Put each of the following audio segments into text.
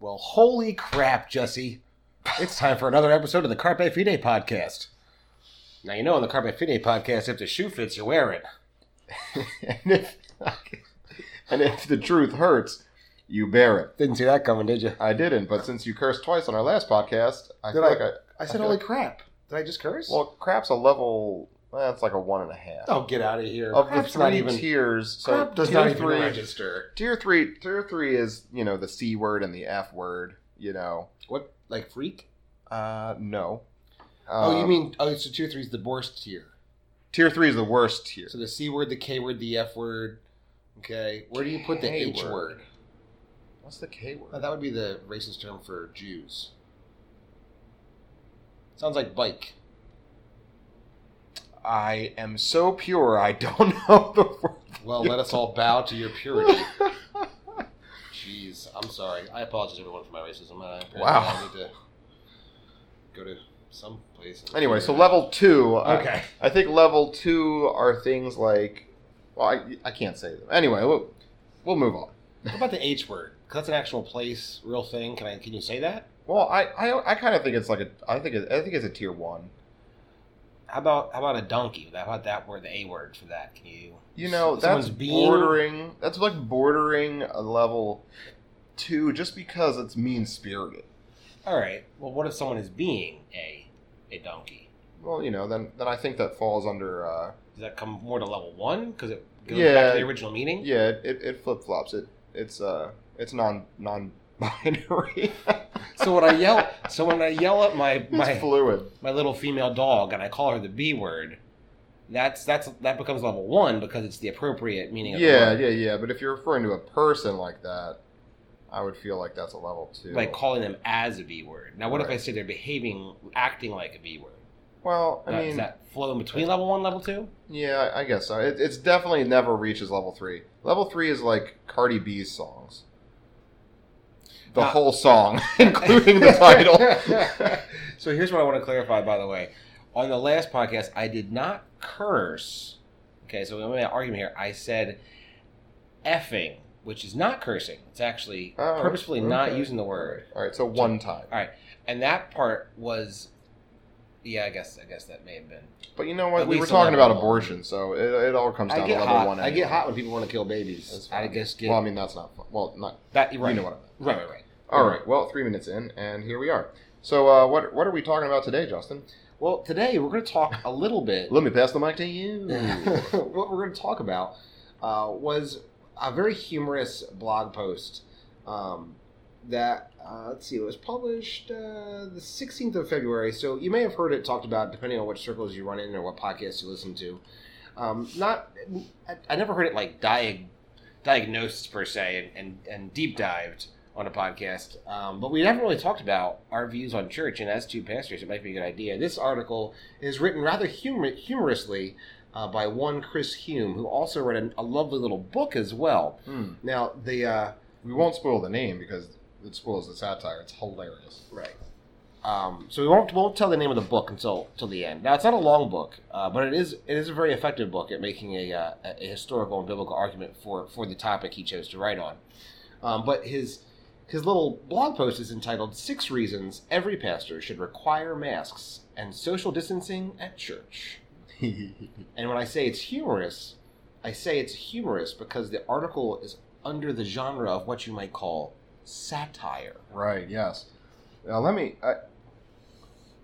Well, holy crap, Jesse. It's time for another episode of the Carpe Fide podcast. Now, you know, on the Carpe Fide podcast, if the shoe fits, you wear it. and if and if the truth hurts, you bear it. Didn't see that coming, did you? I didn't, but since you cursed twice on our last podcast, I Did feel I? like I. I said, feel holy like- crap. Did I just curse? Well, crap's a level. Well, it's like a one and a half. oh, get out of here. of the three not even. tiers, so crap does tier not even three, register. tier three, tier three is you know the c word and the f word. You know, What? Like freak? uh, no. oh, you Um, mean, oh, so tier three is the worst tier. tier three is the worst tier? So the C word, the K word, the F word. Okay. Where do you put the h word. word? What's the k word? Uh, that would be the racist term for Jews. Sounds like bike. I am so pure, I don't know the word. Well, let us all bow to your purity. Jeez, I'm sorry. I apologize everyone for my racism. I, Wow. I need to go to some place. Anyway, so level two. I- Okay. I, think level two are things like. Well, I, I can't say them. Anyway, we'll, we'll move on. What about the H word? 'Cause that's an actual place, real thing. Can I? Can you say that? Well, I, I, I kind of think it's like a. I think it, I think it's a tier one. How about how about a donkey? How about that word, the A word for that? Can you? You know, that's being- bordering. That's like bordering a level two, just because it's mean spirited. All right. Well, what if someone is being a a donkey? Well, you know, then then I think that falls under. Uh, Does that come more to level one because it goes Yeah. back to the original meaning? yeah, it, it, it flip flops. It it's uh it's non non binary. So when I yell, so when I yell at my it's my fluid. my little female dog and I call her the B word, that's that's that becomes level one because it's the appropriate meaning. of Yeah, the word. yeah, yeah. But if you're referring to a person like that, I would feel like that's a level two. Like calling them as a B word. Now, what if I say they're behaving, acting like a B word? well, I Now, mean, does that flow in between level one, level two? yeah, I I guess so. It, it's definitely never reaches level three. Level three is like Cardi B's songs. The whole song, including the title. so here's what I want to clarify, by the way. On the last podcast, I did not curse. Okay, so we're in my argument here, I said effing, which is not cursing. It's actually Oh, purposefully not using the word. All right, so one time. All right, and that part was, yeah, I guess I guess that may have been. But you know what? At We were talking level about one. abortion, so it, it all comes down to level hot. one. I get hot when people want to kill babies. I fine. guess get Well, I mean, that's not fun. Well, not. that. Right, You know what I meant. right, right, right. All right. Well, three minutes in, and here we are. So, uh, what what are we talking about today, Justin? Well, today we're going to talk a little bit. Let me pass the mic to you. what we're going to talk about uh, was a very humorous blog post um, that uh, let's see, it was published uh, the 16th of February. So you may have heard it talked about, depending on which circles you run in or what podcasts you listen to. Um, not, I, I never heard it like diag, diagnosed per se and, and, and deep dived on a podcast, um, but we haven't really talked about our views on church. And as two pastors, it might be a good idea. This article is written rather humor- humorously uh, by one Chris Hume, who also wrote a, a lovely little book as well. Hmm. Now, the uh, We won't spoil the name because it spoils the satire. It's hilarious. right. Um, so we won't won't tell the name of the book until till the end. Now it's not a long book, uh, but it is it is a very effective book at making a, uh, a historical and biblical argument for for the topic he chose to write on. Um, but his his little blog post is entitled Six Reasons Every Pastor Should Require Masks and Social Distancing at Church. And when I say it's humorous, I say it's humorous because the article is under the genre of what you might call satire. right. Yes. Now let me. I,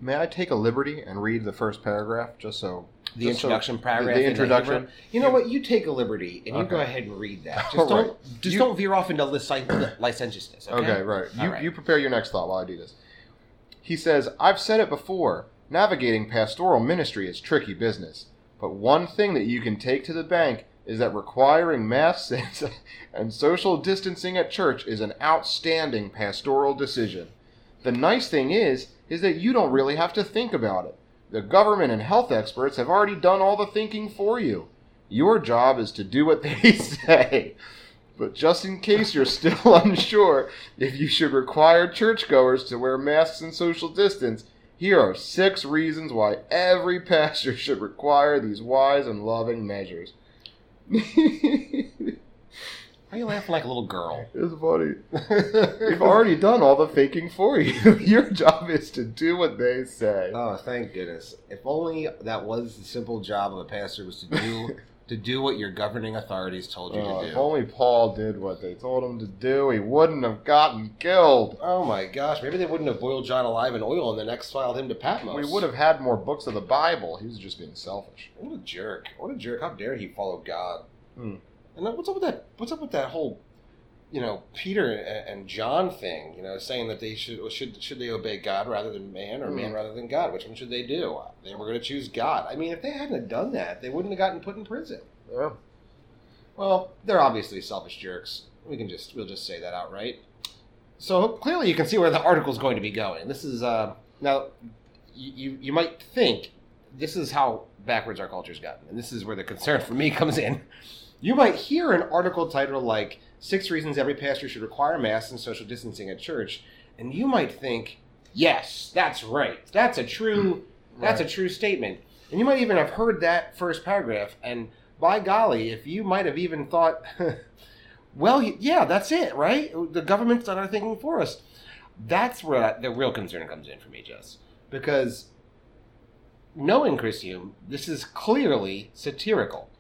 may I take a liberty and read the first paragraph, just so The just introduction the- paragraph. The, in introduction. Hebrew. You know what? You take a liberty and you go ahead and read that. Just don't just You- don't veer off into lic- licentiousness. Okay. Okay, right. You, right. you prepare your next thought while I do this. He says, I've said it before. Navigating pastoral ministry is tricky business. But one thing that you can take to the bank is that requiring masks and- social distancing at church is an outstanding pastoral decision. The nice thing is, is that you don't really have to think about it. The government and health experts have already done all the thinking for you. Your job is to do what they say. But just in case you're still unsure if you should require churchgoers to wear masks and social distance, here are six reasons why every pastor should require these wise and loving measures. Why are you laughing like a little girl? It's funny. We've already done all the faking for you. Your job is to do what they say. Oh, thank goodness! If only that was the simple job of a pastor was to do to do what your governing authorities told you Oh, to do. if only Paul did what they told him to do, he wouldn't have gotten killed. Oh my gosh! Maybe they wouldn't have boiled John alive in oil and then exiled him to Patmos. We would have had more books of the Bible. He was just being selfish. What a jerk! What a jerk! How dare he follow God? Hmm. And what's up with that? What's up with that whole, you know, Peter and John thing? You know, saying that they should should should they obey God rather than man, or man Hmm. rather than God? Which one should they do? They were going to choose God. I mean, if they hadn't done that, they wouldn't have gotten put in prison. Yeah. Well, they're obviously selfish jerks. We can just we'll just say that outright. So clearly, you can see where the article's going to be going. This is uh, now you, you you might think this is how backwards our culture's gotten, and this is where the concern for me comes in. You might hear an article titled like Six Reasons Every Pastor Should Require Masks and Social Distancing at Church, and you might think, Yes, that's right. That's a true hmm. that's a true statement. And you might even have heard that first paragraph, and by golly, if you might have even thought, well, yeah, that's it, right? The government's done our thinking for us. That's where the real concern comes in for me, Jess. Because knowing Chris Hume, this is clearly satirical.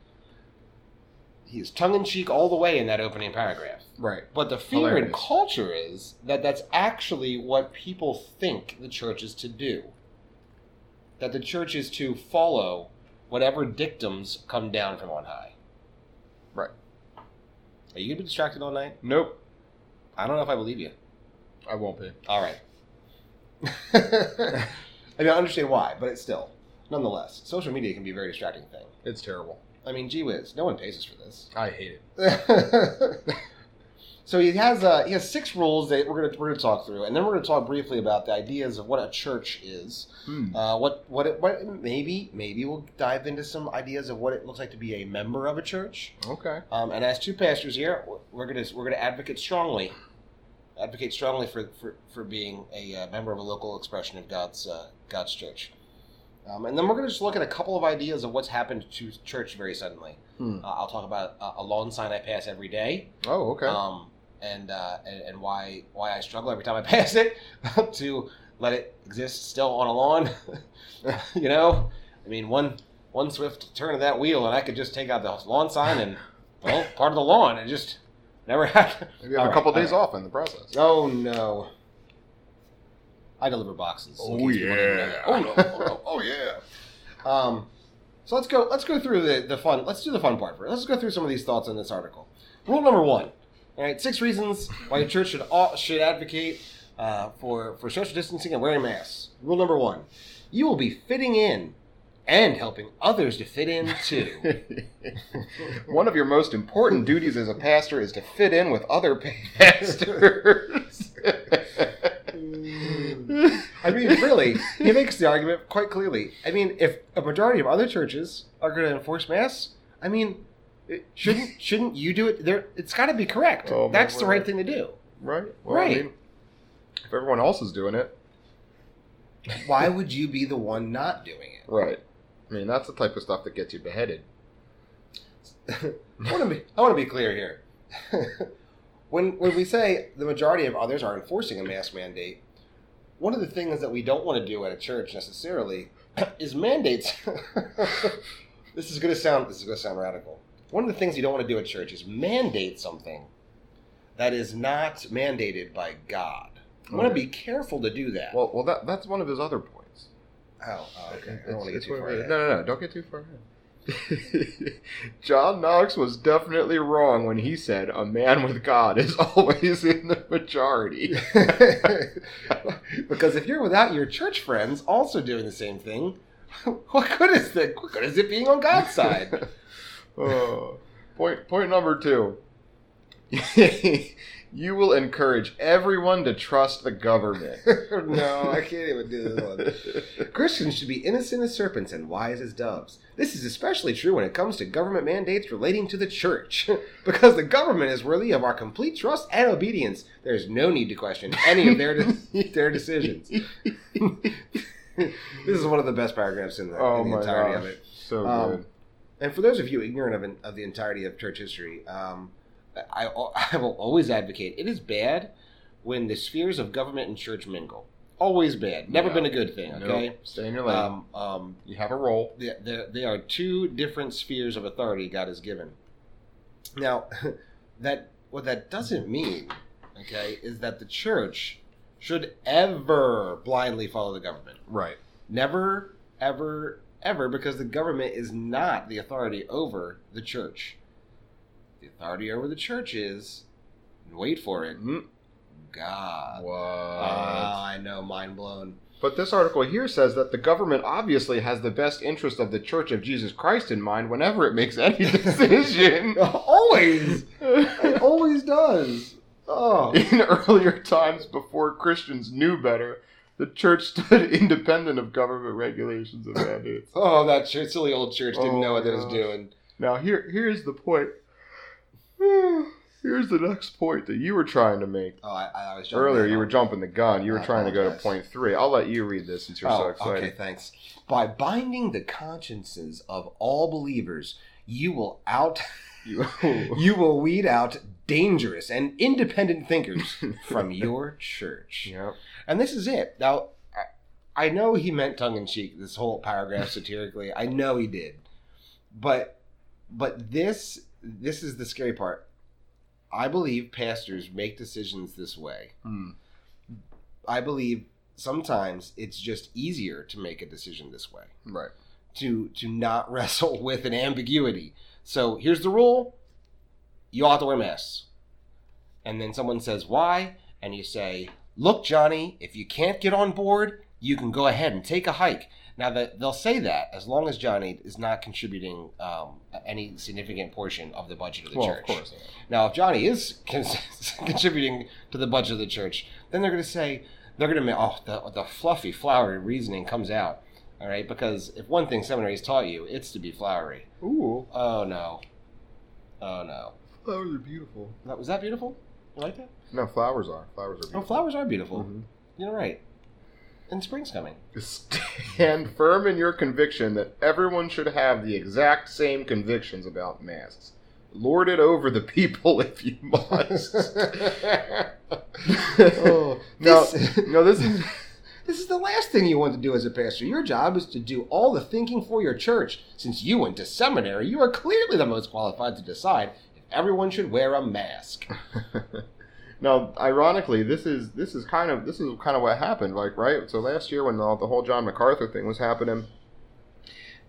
He's tongue in cheek all the way in that opening paragraph. Right. But the fear in culture is that that's actually what people think the church is to do. That the church is to follow whatever dictums come down from on high. Right. Are you going to be distracted all night? Nope. I don't know if I believe you. I won't be. All right. I mean, I understand why, but it's still, nonetheless, social media can be a very distracting thing. It's terrible. I mean, gee whiz, no one pays us for this. I hate it. so he has uh, he has six rules that we're gonna we're gonna talk through, and then we're gonna talk briefly about the ideas of what a church is. Hmm. Uh, what what it, what maybe maybe we'll dive into some ideas of what it looks like to be a member of a church. Okay. Um, and as two pastors here, we're gonna we're gonna advocate strongly, advocate strongly for for, for being a uh, member of a local expression of God's uh, God's church. Um, and then we're gonna just look at a couple of ideas of what's happened to church very suddenly. Hmm. Uh, I'll talk about uh, a lawn sign I pass every day, Oh, okay. um, and, uh, and and why why I struggle every time I pass it to let it exist still on a lawn. you know, I mean one one swift turn of that wheel, and I could just take out the lawn sign and well, part of the lawn. and just never happened. Maybe have all a couple right, days all off in the process. Oh no. I deliver boxes. in case people didn't know that. Oh no! Oh no! oh yeah. Um, so let's go. Let's go through the, the fun. Let's do the fun part first. Let's go through some of these thoughts in this article. Rule number one. All right, six reasons why your church should all, should advocate uh, for for social distancing and wearing masks. Rule number one: you will be fitting in and helping others to fit in too. One of your most important duties as a pastor is to fit in with other pastors. I mean, really, he makes the argument quite clearly. I mean, if a majority of other churches are going to enforce mass, I mean, it- shouldn't shouldn't you do it? There, it's got to be correct. Oh, That's the right thing to do. right? Well, Right. I mean, if everyone else is doing it, Why would you be the one not doing it? right? I mean, that's the type of stuff that gets you beheaded. I want to be I want to be clear here. When when we say the majority of others are enforcing a mask mandate, one of the things that we don't want to do at a church necessarily is mandates. this is going to sound this is going to sound radical. One of the things you don't want to do at church is mandate something that is not mandated by God. You want to be careful to do that. Well, well, that that's one of his other points. oh, oh, okay. I don't want to get too far ahead. No, no, no! Don't get too far ahead. John Knox was definitely wrong when he said a man with God is always in the majority. because if you're without your church friends also doing the same thing, what good is it? What good is it being on God's side? Oh. point point number two. You will encourage everyone to trust the government. no, I can't even do this one. Christians should be innocent as serpents and wise as doves. This is especially true when it comes to government mandates relating to the church. because the government is worthy of our complete trust and obedience, there is no need to question any of their, de- their decisions. this is one of the best paragraphs in the, oh in the my entirety gosh, of it. so Um, good. And for those of you ignorant of, of the entirety of church history, um, I, I will always advocate it is bad when the spheres of government and church mingle. Always bad. Never Yeah. been a good thing, okay? Nope. Stay in your lane. Um, um, you have a role. they, they, they are two different spheres of authority God has given. Now, that what that doesn't mean, okay, is that the church should ever blindly follow the government. Right. Never, ever, ever, because the government is not the authority over the church. The authority over the church is, and wait for it, Mm, God. what? Ah, I know, mind blown. But this article here says that the government obviously has the best interest of the Church of Jesus Christ in mind whenever it makes any decision. always, it always does. Oh, In earlier times, before Christians knew better, the church stood independent of government regulations and mandates. oh, that church, silly old church didn't Oh know what it was doing. Now, here, here's the point. Here's the next point that you were trying to make. Oh, I, I was Earlier, you were jumping the gun. You were I trying to go to point three. I'll let you read this since you're so Oh, excited. okay, thanks. By binding the consciences of all believers, you will out You- you will weed out dangerous and independent thinkers from your church. Yep. And this is it. Now, I, I know he meant tongue in cheek. This whole paragraph satirically, I know he did. But, but this this is the scary part. I believe pastors make decisions this way. Hmm. I believe sometimes it's just easier to make a decision this way Right. to to not wrestle with an ambiguity. So here's the rule: you all have to wear masks. And then someone says why, and you say, "Look, Johnny, if you can't get on board, you can go ahead and take a hike." Now that they'll say that as long as Johnny is not contributing um, any significant portion of the budget of the Well, church. of course. Now, if Johnny is con- contributing to the budget of the church, then they're going to say they're going to make oh the the fluffy, flowery reasoning comes out. All right, because if one thing seminary's taught you, it's to be flowery. Ooh, Oh no, oh no. flowers are beautiful. That, was that beautiful? You like that? No, flowers are. Flowers are Oh, beautiful. flowers are beautiful. Mhm. You're right. And spring's coming. Stand firm in your conviction that everyone should have the exact same convictions about masks. Lord it over the people if you must. oh, no, this, no, this is this is the last thing you want to do as a pastor. Your job is to do all the thinking for your church. Since you went to seminary, you are clearly the most qualified to decide if everyone should wear a mask. Now. Ironically, this is this is kind of this is kind of what happened. Like right, so last year when the, the whole John MacArthur thing was happening,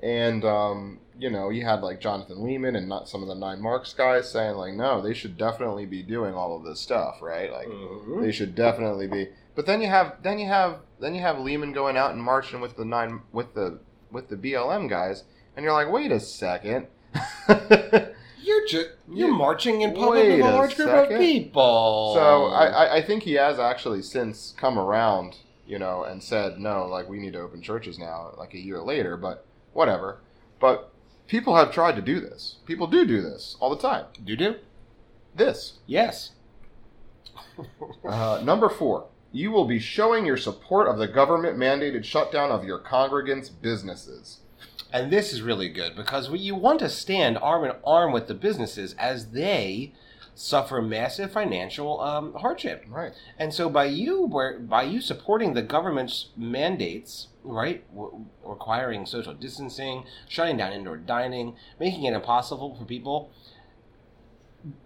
and um, you know you had like Jonathan Leeman and not some of the Nine Marks guys saying like, no, they should definitely be doing all of this stuff, right? Like Mhm. they should definitely be. But then you have then you have then you have Leeman going out and marching with the nine with the with the BLM guys, and you're like, wait a second. You're just you're You- marching in public wait with a large group second. of people. So I, I, I think he has actually since come around, you know, and said no, like we need to open churches now, like a year later. But whatever. But people have tried to do this. People do do this all the time. you do This yes. uh, number four. You will be showing your support of the government mandated shutdown of your congregants' businesses. And this is really good because you want to stand arm in arm with the businesses as they suffer massive financial um, hardship. Right. And so by you by you supporting the government's mandates, right, w- requiring social distancing, shutting down indoor dining, making it impossible for people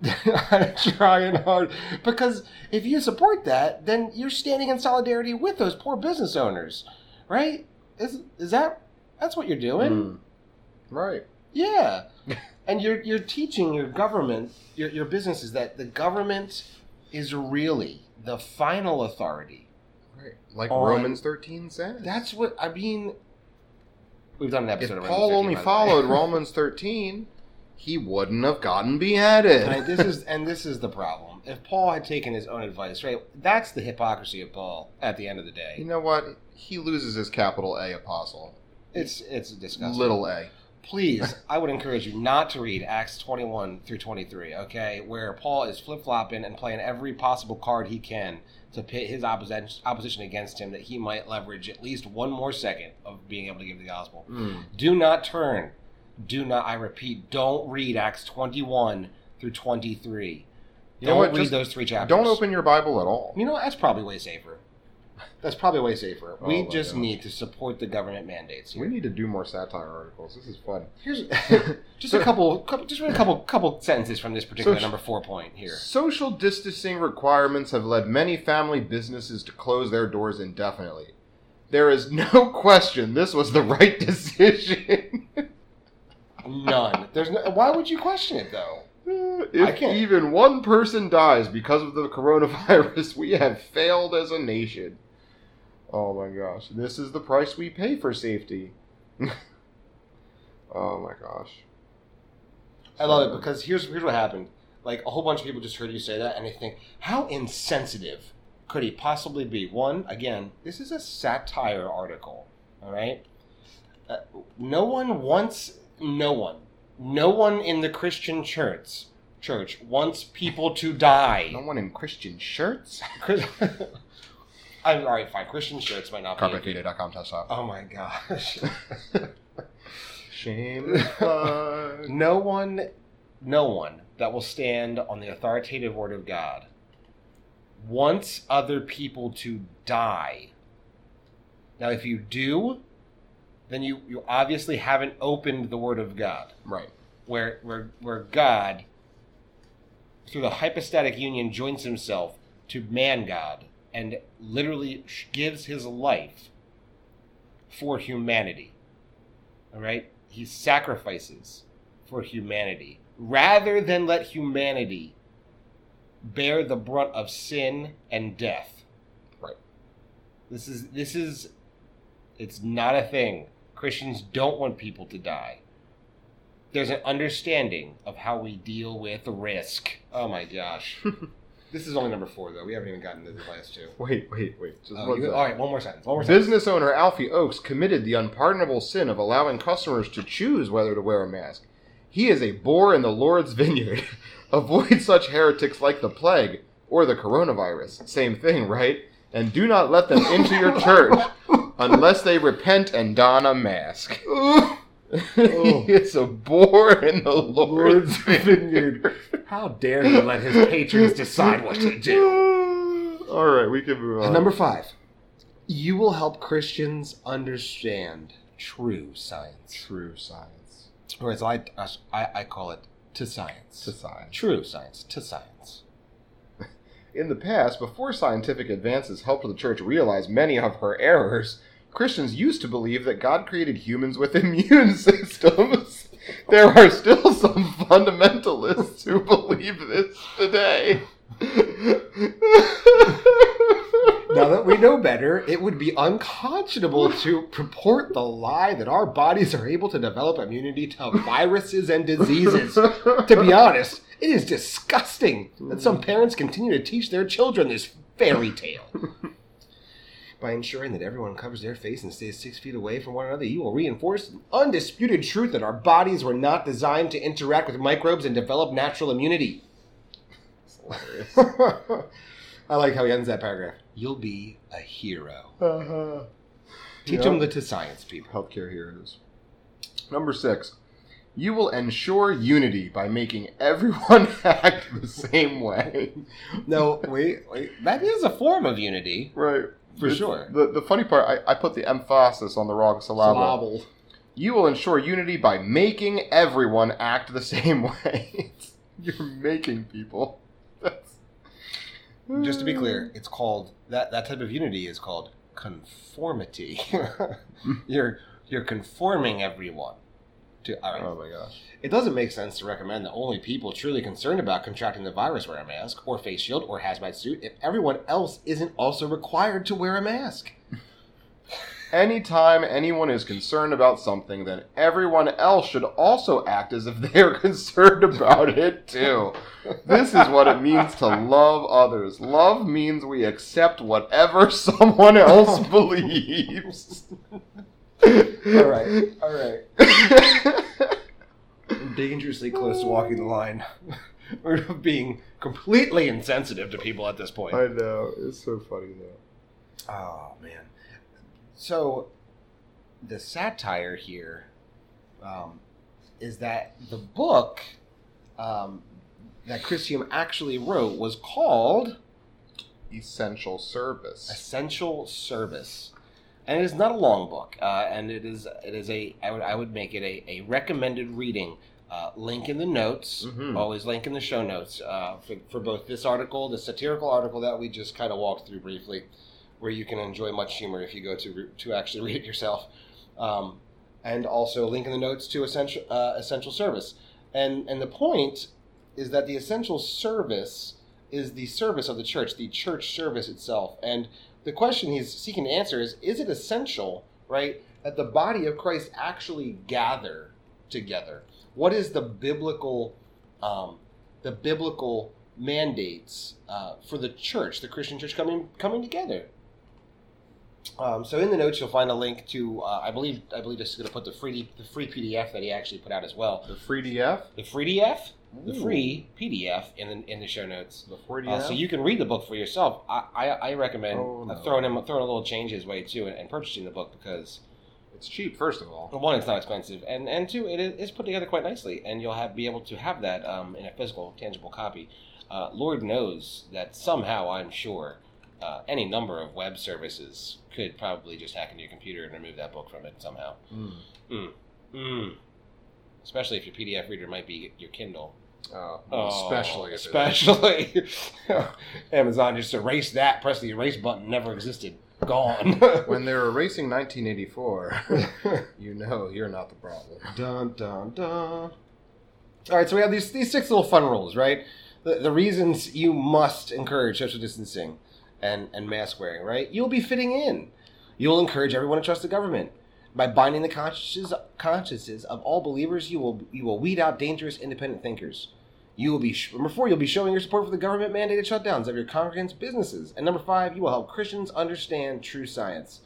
I'm trying hard because if you support that, then you're standing in solidarity with those poor business owners, right? Is is that that's what you're doing? Mm. Right. Yeah, and you're you're teaching your government, your your businesses that the government is really the final authority. Right. Like On- Romans 13 says. That's what I mean. We've done an if episode. of Paul 13, only by the way. followed Romans 13, he wouldn't have gotten beheaded. Right, this is and this is the problem. If Paul had taken his own advice, right, that's the hypocrisy of Paul. At the end of the day. You know what? He loses his capital A apostle. It's it's disgusting. Little a. please, I would encourage you not to read Acts 21 through 23, okay, where Paul is flip flopping and playing every possible card he can to pit his opposition, opposition against him that he might leverage at least one more second of being able to give the gospel. Mm. Do not turn. Do not, I repeat, don't read Acts 21 through 23. You don't know what? read Just those three chapters. Don't open your Bible at all. You know what? That's probably way safer. That's probably way safer. Oh we just gosh. need to support the government mandates We need to do more satire articles. This is fun. Here's just a couple, couple, just read a couple, couple sentences from this particular So- number four point here. Social distancing requirements have led many family businesses to close their doors indefinitely. There is no question this was the right decision. None. There's no. Why would you question it though? Uh, if even one person dies because of the coronavirus, we have failed as a nation. Oh my gosh. This is the price we pay for safety. oh my gosh. I love it because here's here's what happened. Like a whole bunch of people just heard you say that, and they think, how insensitive could he possibly be? One, again, this is a satire article. All right. Uh, no one wants. No one. No one in the Christian church church wants people to die. No one in Christian shirts? I'm all right. Fine. Christian shirts might not be. CarpeFide.com test up. Oh my gosh. Shame. no one, no one that will stand on the authoritative word of God wants other people to die. Now, if you do, then you, you obviously haven't opened the word of God, right. where where where God, through the hypostatic union, joins himself to man God and literally gives his life for humanity. All right? He sacrifices for humanity rather than let humanity bear the brunt of sin and death. Right. This is this is it's not a thing. Christians don't want people to die. There's an understanding of how we deal with risk. Oh my gosh. this is only number 4 though. We haven't even gotten to the last two. Wait, wait, wait. Just Oh, you- all right, one more sentence. One more sentence. Business owner Alfie Oakes committed the unpardonable sin of allowing customers to choose whether to wear a mask. He is a boar in the Lord's vineyard. Avoid such heretics like the plague or the coronavirus. Same thing, right? And do not let them into your church unless they repent and don a mask. Oh. he is a boar in the Lord's vineyard. How dare he let his patrons decide what to do? All right, we can move on. Number five, you will help Christians understand true science. true science Or as I, as I, I call it, to science. to science. True science, to science. In the past, before scientific advances helped the church realize many of her errors, Christians used to believe that God created humans with immune systems. There are still some fundamentalists who believe this today. Now that we know better, it would be unconscionable to purport the lie that our bodies are able to develop immunity to viruses and diseases. to be honest, it is disgusting that some parents continue to teach their children this fairy tale. By ensuring that everyone covers their face and stays six feet away from one another, you will reinforce the undisputed truth that our bodies were not designed to interact with microbes and develop natural immunity. I like how he ends that paragraph. You'll be a hero. uh-huh. Teach Yep. them the to science people. Healthcare heroes. Number six. You will ensure unity by making everyone act the same way. No, wait, wait. That is a form of unity. Right. For It's- sure. The, the funny part, I, I put the emphasis on the wrong syllable. Slobble. You will ensure unity by making everyone act the same way. You're making people. That's... Just to be clear, it's called that that type of unity is called conformity. you're you're conforming everyone to. Oh my gosh. It doesn't make sense to recommend that only people truly concerned about contracting the virus wear a mask or face shield or hazmat suit if everyone else isn't also required to wear a mask. Anytime anyone is concerned about something, then everyone else should also act as if they are concerned about it too. This is what it means to love others. Love means we accept whatever someone else believes. All right, all right. I'm Dangerously close to walking the line. We're being completely insensitive to people at this point. I know. It's so funny though. Oh man. So the satire here um, is that the book um, that Chris actually wrote was called Essential service. Essential Service, and it is not a long book, uh, and it is it is a I would I would make it a, a recommended reading. Uh, link in the notes. Mhm. Always link in the show notes uh, for, for both this article, the satirical article that we just kind of walked through briefly, where you can enjoy much humor if you go to to actually read it yourself, um, and also link in the notes to essential uh, essential service. And and the point is that the essential service is the service of the church, the church service itself. And the question he's seeking to answer is: Is it essential, right, that the body of Christ actually gather together? What is the biblical, um, the biblical mandates uh, for the church, the Christian church coming coming together? Um, so in the notes you'll find a link to uh, I believe I believe this is going to put the free the free PDF that he actually put out as well. The free DF? The free DF, the free PDF in the, in the show notes. The free Uh, so you can read the book for yourself. I, I, I recommend Oh, uh, no. throwing him throwing a little change his way too and, and purchasing the book because it's cheap, first of all. one it's not expensive and and two it is put together quite nicely and you'll have be able to have that um, in a physical tangible copy. Uh, Lord knows that somehow I'm sure uh, any number of web services could probably just hack into your computer and remove that book from it somehow. Mm. Mm. Especially if your PDF reader might be your Kindle. Oh, Oh, especially if especially Amazon just erased that. Press the erase button. Never existed. Gone. when they're erasing 1984, you know you're not the problem. dun dun dun. All right, so we have these these six little fun rules, right? The, the reasons you must encourage social distancing and and mask wearing, right? You'll be fitting in. You'll encourage everyone to trust the government. By binding the consciences, consciences of all believers, you will you will weed out dangerous independent thinkers. You will be number four. You'll be showing your support for the government mandated shutdowns of your congregants' businesses, and number five, you will help Christians understand true science.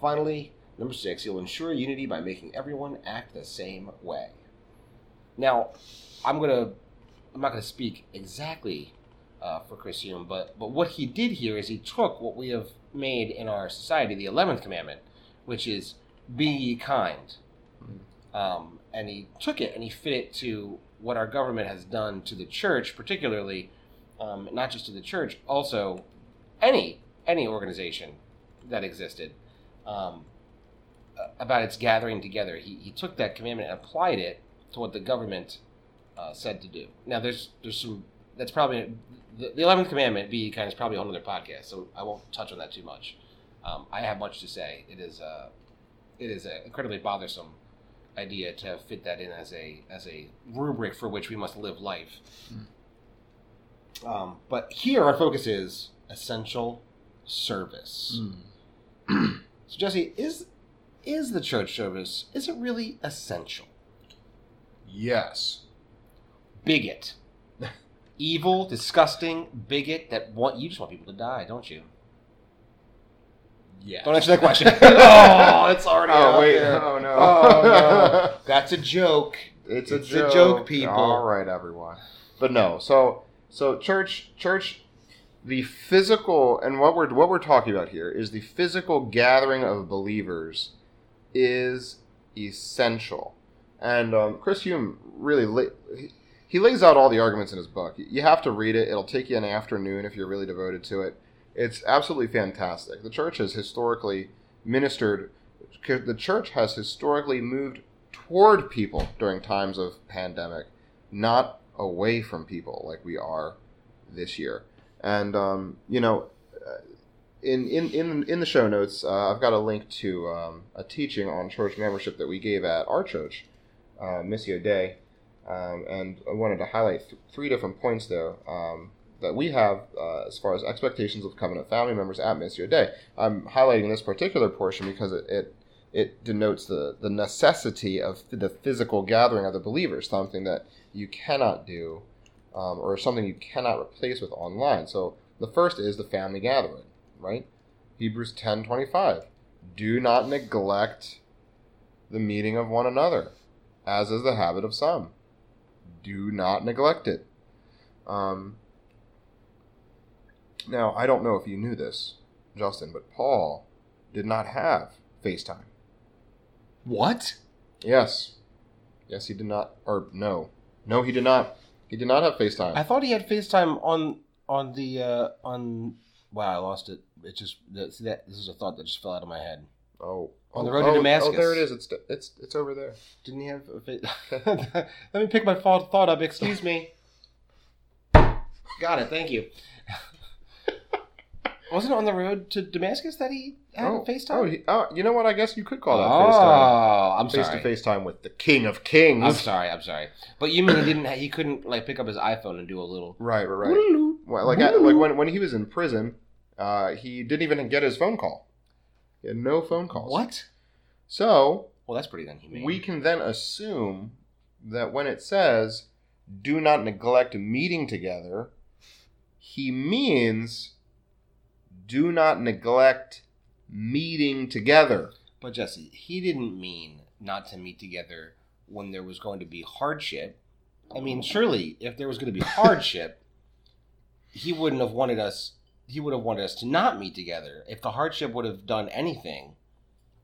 Finally, number six, you'll ensure unity by making everyone act the same way. Now, I'm gonna I'm not gonna speak exactly uh, for Chris Hume, but but what he did here is he took what we have made in our society, the eleventh commandment, which is be ye kind, um, and he took it and he fit it to what our government has done to the church, particularly um, not just to the church, also any any organization that existed. Um, about its gathering together. He, he took that commandment and applied it to what the government uh, said to do. Now, there's there's some that's probably the, eleventh commandment. Be kind of is probably a whole other podcast, so I won't touch on that too much. Um, I have much to say. It is uh, it is an incredibly bothersome idea to fit that in as a as a rubric for which we must live life. Um, but here our focus is essential service. So Jesse, is is the church service is it really essential? Yes. Bigot. Evil, disgusting, bigot that want you just want people to die, don't you? Yeah. Don't answer that question. oh, it's already Oh out wait! there. Oh no! Oh, no. That's a joke. It's, It's a a joke, joke, people. All right, everyone. But no, so so church church the physical and what we're what we're talking about here is the physical gathering of believers is essential. And um, Chris Hume really la- he, lays out all the arguments in his book. You have to read it. It'll take you an afternoon if you're really devoted to it. It's absolutely fantastic. The church has historically ministered. The church has historically moved toward people during times of pandemic, not away from people like we are this year. And um, you know, uh, in in in in the show notes, uh, I've got a link to um, a teaching on church membership that we gave at our church, uh, Missio Dei, um, and I wanted to highlight th- three different points there. Um, that we have uh, as far as expectations of covenant family members at Missio Dei. I'm highlighting this particular portion because it, it it denotes the, the necessity of the physical gathering of the believers, something that you cannot do um, or something you cannot replace with online. So the first is the family gathering, right? Hebrews 10:25. Do not neglect the meeting of one another, as is the habit of some. Do not neglect it. Um, now, I don't know if you knew this, Justin, but Paul did not have FaceTime. What? Yes. Yes, he did not. Or no. No, he did not. He did not have FaceTime. I thought he had FaceTime on on the uh, on. Wow, I lost it. It just that, see that this is a thought that just fell out of my head. oh, On the oh, road to oh, Damascus. Oh, there it is. It's it's it's over there. Didn't he have Let me pick my thought thought up. Excuse me. Got it. Thank you. Wasn't it on the road to Damascus that he had oh, a FaceTime? Oh, he, oh, you know what? I guess you could call that FaceTime. oh, FaceTime. I'm Face sorry. to FaceTime with the King of Kings. I'm sorry. I'm sorry. But you mean he didn't? He couldn't like pick up his iPhone and do a little. Right, right, right. Well, like at, like when when he was in prison, uh, he didn't even get his phone call. He had no phone calls. What? So Well, that's pretty then. He we can then assume that when it says "do not neglect meeting together," he means do not neglect meeting together. But Jesse, he didn't mean not to meet together when there was going to be hardship. I mean, surely if there was going to be hardship, he wouldn't have wanted us. He would have wanted us to not meet together. If the hardship would have done anything,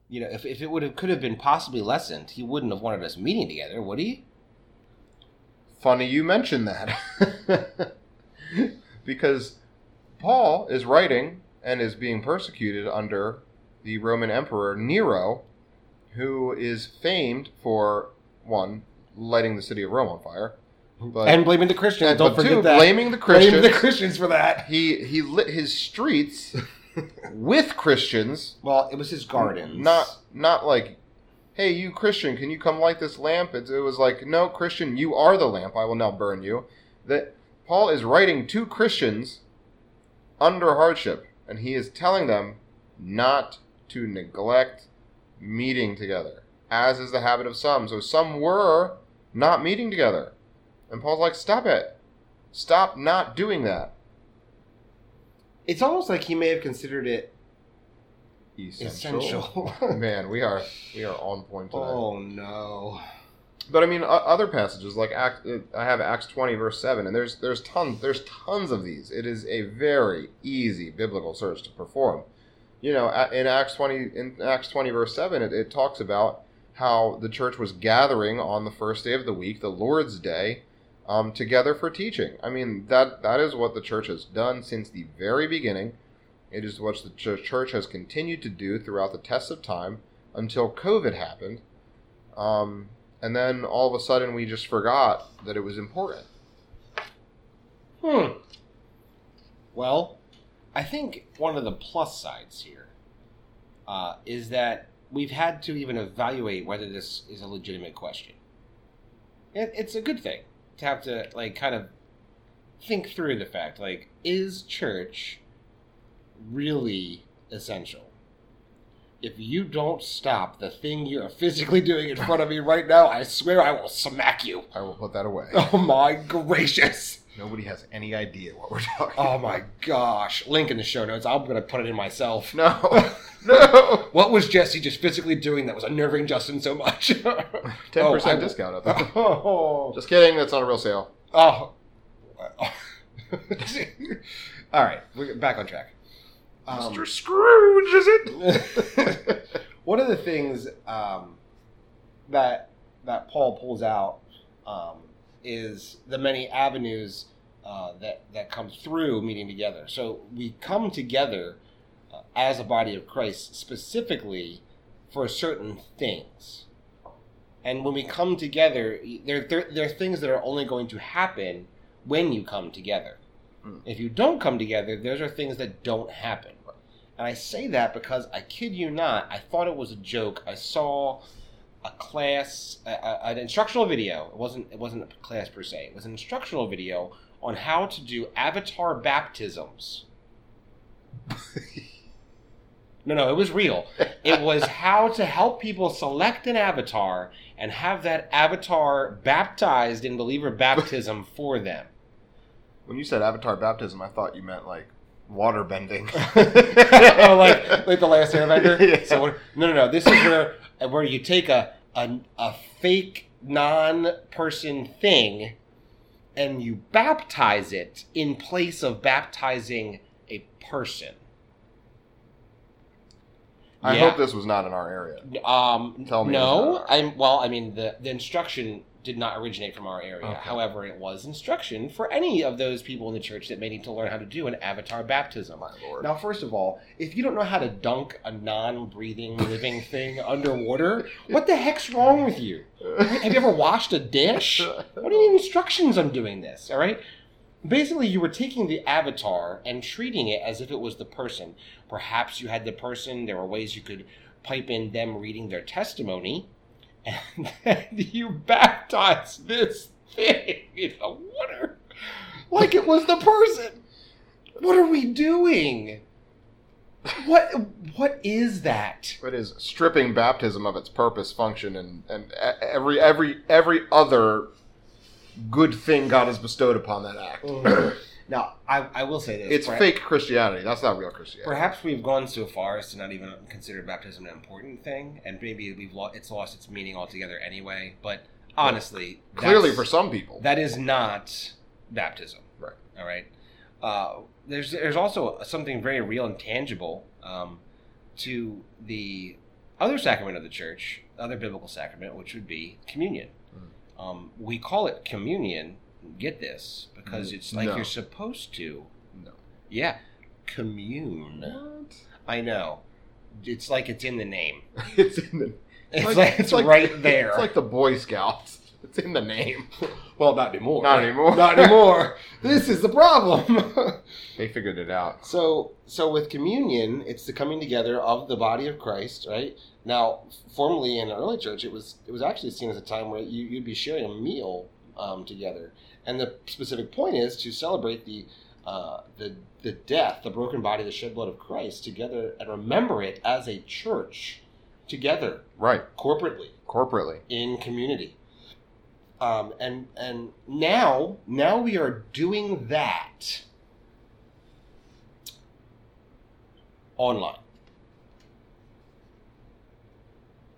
you know, if, if it would have could have been possibly lessened, he wouldn't have wanted us meeting together, would he? Funny you mention that. because Paul is writing and is being persecuted under the Roman Emperor Nero, who is famed for, one, lighting the city of Rome on fire. But, and blaming the Christians. and- Don't forget two, that. blaming the Christians. Blaming the Christians for that. he, he lit his streets with Christians. Well, it was his gardens. Not not like, hey, you Christian, can you come light this lamp? It, it was like, no, Christian, you are the lamp. I will now burn you. That Paul is writing to Christians under hardship, and he is telling them not to neglect meeting together, as is the habit of some. So some were not meeting together, and Paul's like, stop it, stop not doing that. It's almost like he may have considered it Essential. essential. Man, we are we are on point today. oh no. But I mean, other passages like Act, I have Acts twenty verse seven, and there's there's tons there's tons of these. It is a very easy biblical search to perform. You know, in Acts twenty in Acts twenty verse seven, it, it talks about how the church was gathering on the first day of the week, the Lord's Day, um, together for teaching. I mean, that that is what the church has done since the very beginning. It is what the ch- church has continued to do throughout the test of time until COVID happened. Um, and then all of a sudden we just forgot that it was important. Hmm. Well, I think one of the plus sides here uh, is that we've had to even evaluate whether this is a legitimate question. It, it's a good thing have to like kind of think through the fact like is church really essential? If you don't stop the thing you're physically doing in front of me right now, I swear I will smack you. I will put that away. Oh my gracious. Nobody has any idea what we're talking Oh about. my gosh. Link in the show notes. I'm going to put it in myself. No. no. What was Jesse just physically doing that was unnerving Justin so much? 10% Oh, I- discount. At that. oh. Just kidding. That's not a real sale. oh. All right. We're back on track. Um, Scrooge, is it? one of the things um, that that Paul pulls out um, is the many avenues uh, that that come through meeting together. So we come together as a body of Christ specifically for certain things, and when we come together, there there, there are things that are only going to happen when you come together. Mm. If you don't come together, those are things that don't happen. And I say that because I kid you not, I thought it was a joke. I saw a class, a, a- an instructional video. It wasn't. It wasn't a class per se. It was an instructional video on how to do avatar baptisms. no, no, it was real. It was how to help people select an avatar and have that avatar baptized in believer baptism for them. When you said avatar baptism, I thought you meant like water bending. oh, like like the last airbender. Yeah. So no, no, no. This is where where you take a a, a fake non-person thing and you baptize it in place of baptizing a person. I Yeah. hope this was not in our area. Um, Tell me no, I'm well. I mean, the the instruction did not originate from our area. Okay. However, it was instruction for any of those people in the church that may need to learn how to do an avatar baptism. My lord. Now, first of all, if you don't know how to dunk a non-breathing living thing underwater, what the heck's wrong with you? Have you ever washed a dish? What do you need instructions on doing this? All right. Basically, you were taking the avatar and treating it as if it was the person. Perhaps you had the person. There were ways you could pipe in them reading their testimony, and then you baptize this thing in the water like it was the person. What are we doing? What what is that? It is stripping baptism of its purpose, function, and, and every every every other good thing God has bestowed upon that act. now, I, I will say this: It's perha- fake Christianity. That's not real Christianity. Perhaps we've gone so far as to not even consider baptism an important thing, and maybe we've lo- it's lost its meaning altogether anyway. But honestly, Clearly, for some people, that is not baptism. Right. All right. Uh, there's there's also something very real and tangible um, to the other sacrament of the church, other biblical sacrament, which would be communion. Um, we call it communion. Get this, because Mm, it's like no. you're supposed to. No. Yeah, commune. What? I know. It's like it's in the name. it's in the. It's like, it's, right there. It's like the Boy Scouts. It's in the name. well, not anymore. Not anymore. Not anymore. this is the problem. They figured it out. so, so with communion, it's the coming together of the body of Christ, right? Now, formerly in the early church, it was it was actually seen as a time where you, you'd be sharing a meal um, together, and the specific point is to celebrate the uh, the the death, the broken body, the shed blood of Christ together, and remember it as a church together, Right. corporately Corporately. in community. Um, and and now now we are doing that online.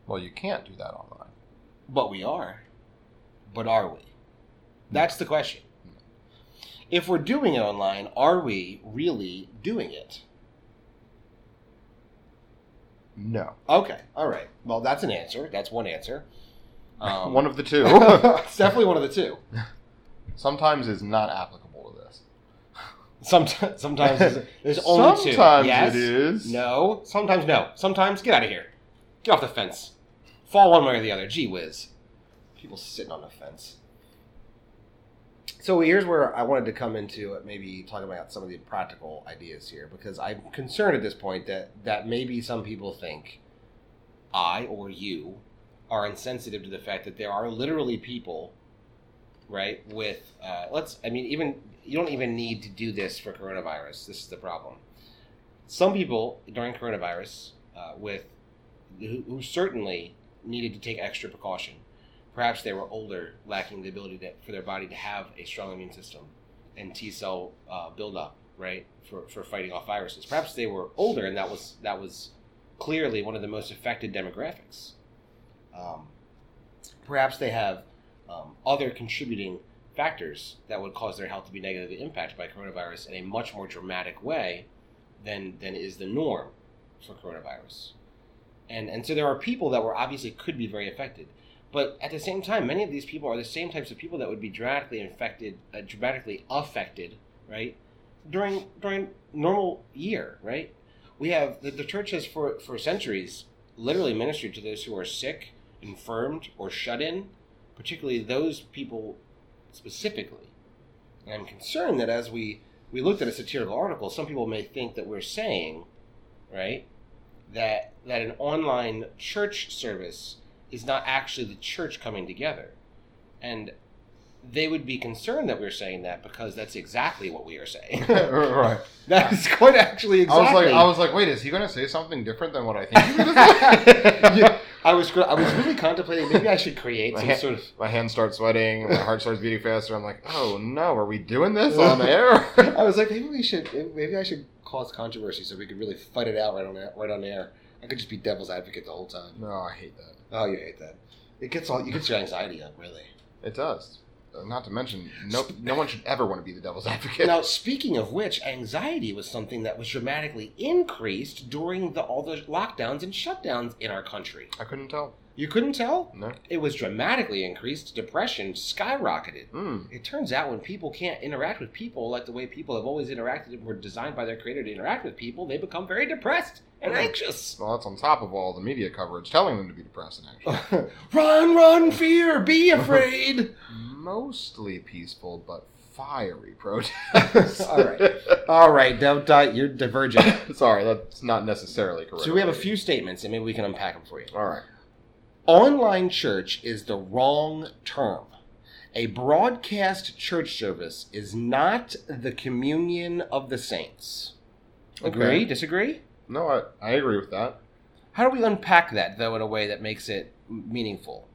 Well, you can't do that online. But we are. But are we? That's the question. If we're doing it online, are we really doing it? No. Okay, all right. Well, that's an answer. That's one answer. Um, One of the two. it's definitely one of the two. Sometimes is not applicable to this. Sometimes, sometimes there's, there's only two. Sometimes Yes? it is. No. Sometimes no. Sometimes get out of here. Get off the fence. Fall one way or the other. Gee whiz. People sitting on the fence. So here's where I wanted to come into it, maybe talking about some of the practical ideas here, because I'm concerned at this point that that maybe some people think I or you are insensitive to the fact that there are literally people, right? With uh, let's, I mean, even you don't even need to do this for coronavirus. This is the problem. Some people during coronavirus, uh, with who, who certainly needed to take extra precaution. Perhaps they were older, lacking the ability for their body to have a strong immune system and T cell uh, buildup, right, for, for fighting off viruses. Perhaps they were older, and that was that was clearly one of the most affected demographics. Um, perhaps they have um, other contributing factors that would cause their health to be negatively impacted by coronavirus in a much more dramatic way than than is the norm for coronavirus. And and so there are people that were obviously could be very affected. But at the same time, many of these people are the same types of people that would be dramatically infected, uh, dramatically affected, right? During during normal year, right? We have the, the church has for for centuries literally ministered to those who are sick, infirmed, or shut in, particularly those people specifically. And I'm concerned that as we we looked at a satirical article, some people may think that we're saying, right, that that an online church service is not actually the church coming together. And they would be concerned that we're saying that because that's exactly what we are saying. right. that is quite actually exactly. I was like, I was like, wait, is he going to say something different than what I think he's going to say? Yeah, I was I was really contemplating maybe I should create My, some hand, sort of my hands start sweating. My heart starts beating faster. I'm like, oh no, are we doing this on air? I was like maybe we should maybe I should cause controversy so we could really fight it out right on air, right on air. I could just be devil's advocate the whole time. no, I hate that. Oh, you hate that. It gets all you get your anxiety up really. It does. Not to mention, no, no one should ever want to be the devil's advocate. Now, speaking of which, anxiety was something that was dramatically increased during the, all the lockdowns and shutdowns in our country. I couldn't tell. You couldn't tell? No. It was dramatically increased. Depression skyrocketed. Mm. It turns out when people can't interact with people like the way people have always interacted and were designed by their creator to interact with people, they become very depressed and Hmm. anxious. Well, that's on top of all the media coverage telling them to be depressed and anxious. run, run, fear, be afraid. Mostly peaceful, but fiery protests. All right. All right, don't, uh, you're divergent. Sorry, that's not necessarily correct. so we have a few statements, and maybe we can unpack them for you. All right. Online church is the wrong term. A broadcast church service is not the communion of the saints. Agree? Okay. Disagree? No, I, I agree with that. How do we unpack that though in a way that makes it meaningful?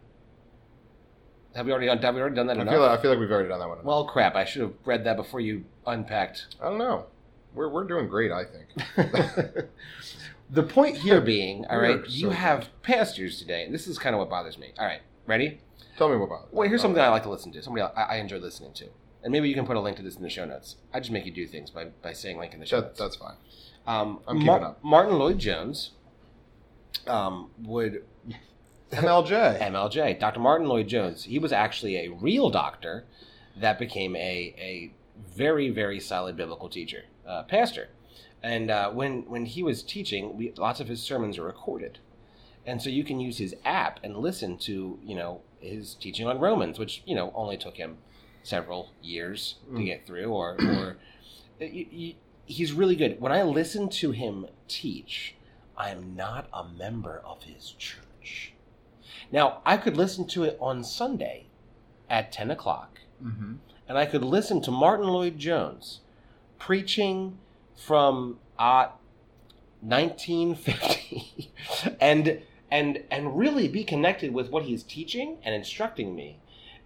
Have we already done? Have we already done that I enough? feel, like, I feel like we've already done that one. well, crap! I should have read that before you unpacked. I don't know. We're, we're doing great, I think. the point here being, all right, We're you so have pastors today, and this is kind of what bothers me. All right, ready? Tell me about it. Well, here's something I like to listen to. Somebody I, I enjoy listening to, and maybe you can put a link to this in the show notes. I just make you do things by, by saying link in the show That, notes. that's fine. Um, I'm keeping Mar- up. Martyn Lloyd-Jones um, would MLJ. MLJ, Dr. Martyn Lloyd-Jones. He was actually a real doctor that became a, a very, very solid biblical teacher, uh, pastor. And uh, when, when he was teaching, we, lots of his sermons are recorded. And so you can use his app and listen to, you know, his teaching on Romans, which, you know, only took him several years to Mm. get through, or, or y- he's really good. When I listen to him teach, I am not a member of his church. Now, I could listen to it on Sunday at 10 o'clock, mm-hmm. and I could listen to Martyn Lloyd-Jones preaching from uh, 1950 and, and, and really be connected with what he's teaching and instructing me.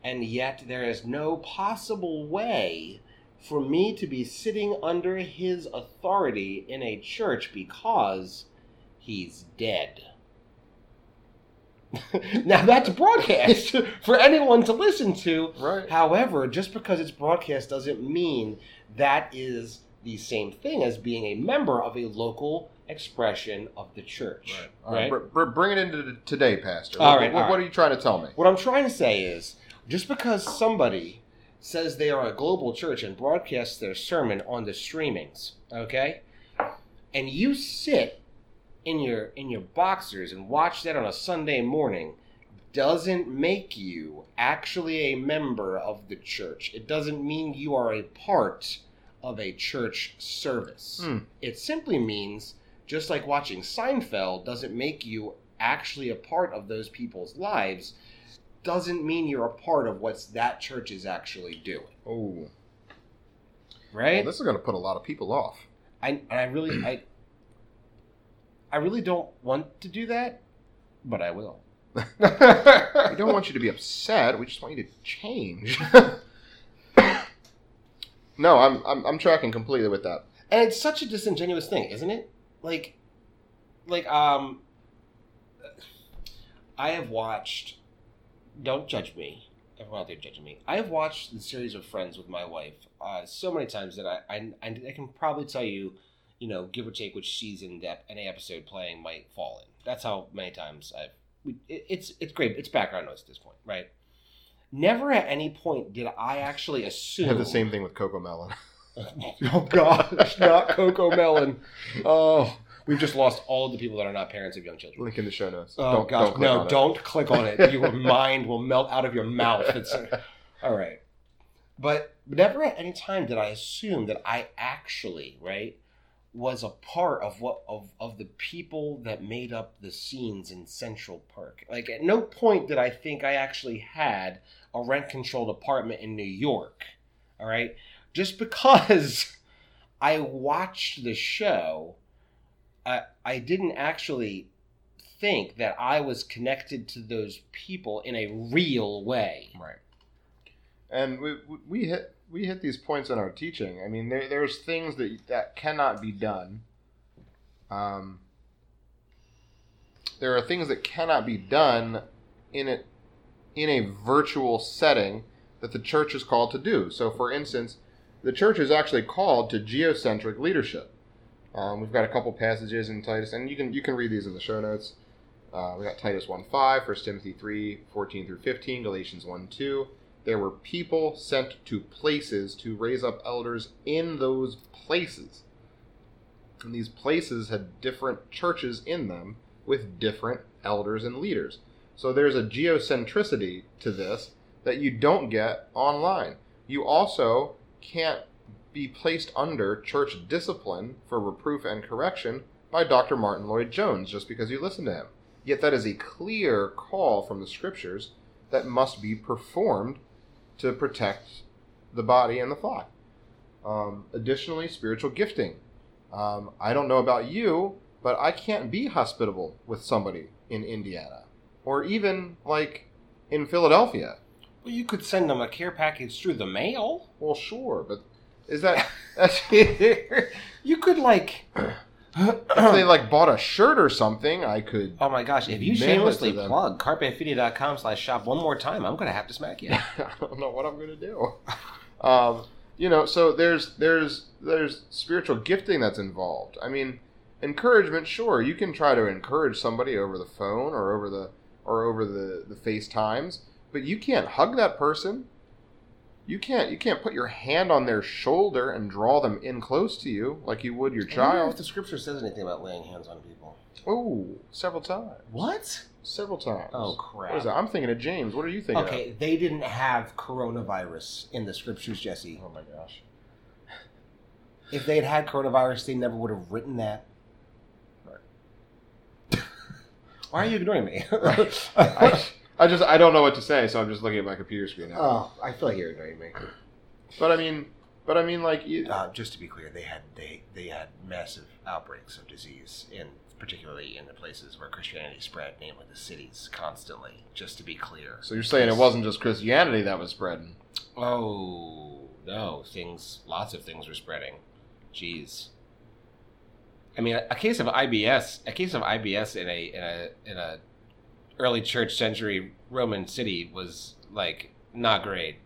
And yet, there is no possible way for me to be sitting under his authority in a church because he's dead. now that's broadcast for anyone to listen to. Right. However, just because it's broadcast doesn't mean that is the same thing as being a member of a local expression of the church. All right. Br- br- bring it into today, Pastor. All what, right, what, all what are you trying to tell me? What I'm trying to say is just because somebody says they are a global church and broadcasts their sermon on the streamings, okay? And you sit in your in your boxers and watch that on a Sunday morning doesn't make you actually a member of the church. It doesn't mean you are a part of a church service. Hmm. It simply means just like watching Seinfeld doesn't make you actually a part of those people's lives doesn't mean you're a part of what's that church is actually doing. Oh, Right? well, this is going to put a lot of people off. I and I really I I really don't want to do that, but I will. We don't want you to be upset. We just want you to change. no, I'm, I'm I'm tracking completely with that. And it's such a disingenuous thing, isn't it? Like, like um, I have watched. Don't judge me. Everyone out there judging me. I have watched the series of Friends with my wife uh, so many times that I, I I can probably tell you, you know, give or take which season that any episode playing might fall in. That's how many times I've. we- It, it's it's great. It's background noise at this point, right? Never at any point did I actually I assume have the same thing with Cocomelon. oh gosh, not Cocomelon. Oh, we've just lost all of the people that are not parents of young children. Link in the show notes. Oh Don't- gosh, don't no, don't click on it. Your mind will melt out of your mouth. It's all right. But never at any time did I assume that I actually, right, was a part of what of, of the people that made up the scenes in Central Park. Like at no point did I think I actually had a rent controlled apartment in New York. All right. Just because I watched the show, I, I didn't actually think that I was connected to those people in a real way. Right. And we we hit we hit these points in our teaching. I mean, there, there's things that that cannot be done. Um, there are things that cannot be done in a in a virtual setting that the church is called to do. So, for instance, the church is actually called to geocentric leadership. Um, we've got a couple passages in Titus, and you can you can read these in the show notes. Uh, we got Titus 1 5, 1 Timothy 3 14 through 15, Galatians 1 2. There were people sent to places to raise up elders in those places. And these places had different churches in them with different elders and leaders. So there's a geocentricity to this that you don't get online. You also can't be placed under church discipline for reproof and correction by Dr. Martyn Lloyd-Jones just because you listen to him. Yet that is a clear call from the scriptures that must be performed to protect the body and the flock. Um, additionally, spiritual gifting. Um, I don't know about you, but I can't be hospitable with somebody in Indiana or even like in Philadelphia. Well, you could send them a care package through the mail. Well, sure, but is that that's, You could like. If they like bought a shirt or something? I could. Oh my gosh! If you shamelessly plug CarpeFide.com slash shop one more time, I'm gonna have to smack you. I don't know what I'm gonna do. Um, you know, so there's there's there's spiritual gifting that's involved. I mean, encouragement. Sure, you can try to encourage somebody over the phone or over the or over the the FaceTimes, but you can't hug that person. You can't you can't put your hand on their shoulder and draw them in close to you like you would your I wonder if the scripture says anything about laying hands on people. Oh, several times. What? Several times. Oh What is crap! that? I'm thinking of James. What are you thinking Okay, they didn't have coronavirus in the scriptures, Jesse. Oh my gosh. If they had had coronavirus, they never would have written that. Why are you ignoring me? I, I just I don't know what to say, so I'm just looking at my computer screen now. Oh, I feel like you're ignoring me. But I mean, but I mean, like, you, uh, just to be clear, they had they they had massive outbreaks of disease in particularly in the places where Christianity spread, namely the cities, constantly. Just to be clear. so you're saying it wasn't just Christianity that was spreading? Oh no, things lots of things were spreading. Jeez. I mean, a case of IBS, a case of IBS in a in a in a early church century Roman city was like not great.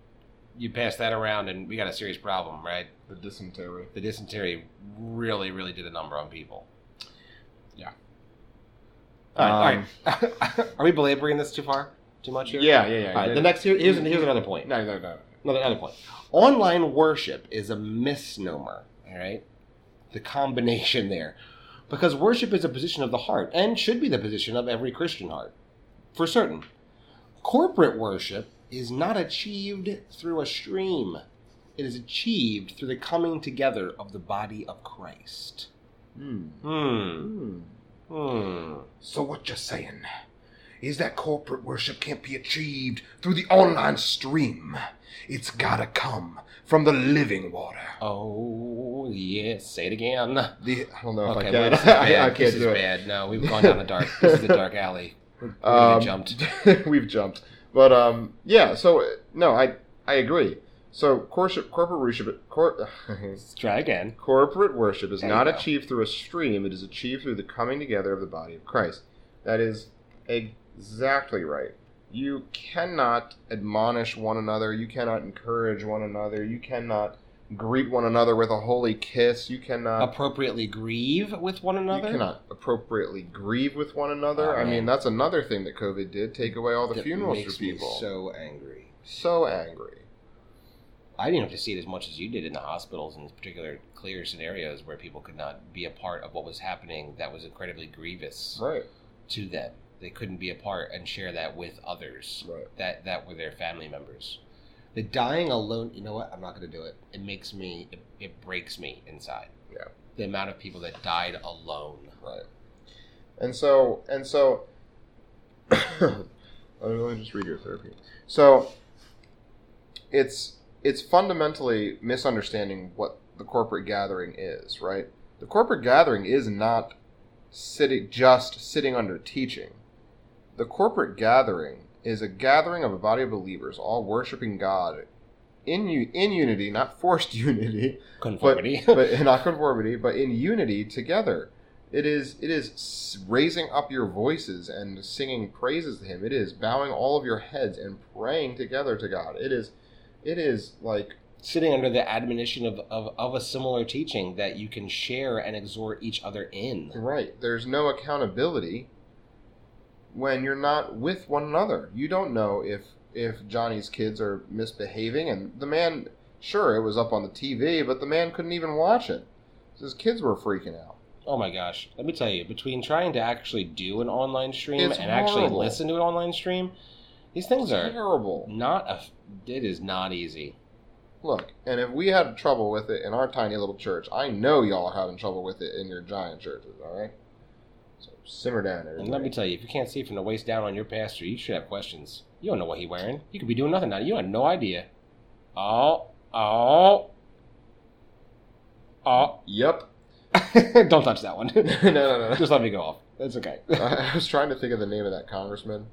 You pass that around, and we got a serious problem, right? The dysentery. The dysentery really, really did a number on people. Yeah. All right, all right. Um, are we belaboring this too far? Too much here? Yeah, yeah, yeah. All right. The next here, here's here's another point. No, no, no. Another, another point. Online worship is a misnomer. All right, the combination there, because worship is a position of the heart and should be the position of every Christian heart, for certain. Corporate worship is not achieved through a stream. It is achieved through the coming together of the body of Christ. Hmm. Hmm. Hmm. Hmm. So what you're saying is that corporate worship can't be achieved through the online stream. It's gotta come from the living water. Oh yes. Say it again. The, I don't know if Okay, I can. this is bad. I, I this can't is do it. bad. No, we've gone down the dark. This is the dark alley. Um, jumped. we've jumped. But um, yeah. So no, I I agree. So corporate corporate worship cor- try again. corporate worship is There not achieved through a stream. It is achieved through the coming together of the body of Christ. That is exactly right. You cannot admonish one another. You cannot encourage one another. You cannot greet one another with a holy kiss. You uh, cannot. Appropriately grieve with one another. You cannot appropriately grieve with one another. Oh, I mean, that's another thing that COVID did take away all the That funerals for people. so angry. so angry. I didn't have to see it as much as you did in the hospitals, in particular clear scenarios where people could not be a part of what was happening. That was incredibly grievous Right, to them. They couldn't be a part and share that with others. right. That that were their family members. The dying alone. You know what? I'm not going to do it. It makes me. It, it breaks me inside. Yeah. The amount of people that died alone. Right. And so, and so, let me just read your therapy. So, it's it's fundamentally misunderstanding what the corporate gathering is, right? The corporate gathering is not sitting just sitting under teaching. The corporate gathering is a gathering of a body of believers all worshiping God in in unity, not forced unity, Conformity. but, but not conformity, but in unity together. It is it is raising up your voices and singing praises to Him. It is bowing all of your heads and praying together to God. It is It is like sitting under the admonition of, of, of a similar teaching that you can share and exhort each other in. right. There's no accountability when you're not with one another. You don't know if if Johnny's kids are misbehaving, and the man, sure, it was up on the TV, but the man couldn't even watch it. His kids were freaking out. Oh my gosh. Let me tell you, between trying to actually do an online stream It's and actually listen to an online stream, these things are Terrible. not a. It is not easy. Look, and if we had trouble with it in our tiny little church, I know y'all are having trouble with it in your giant churches. All right. So simmer down, And let me tell you, if you can't see from the waist down on your pastor, you should have questions. You don't know what he wearing. You could be doing nothing now. You have no idea. Oh, oh, oh. Yep. don't touch that one. no, no, no. no. Just let me go off. That's okay. I was trying to think of the name of that congressman,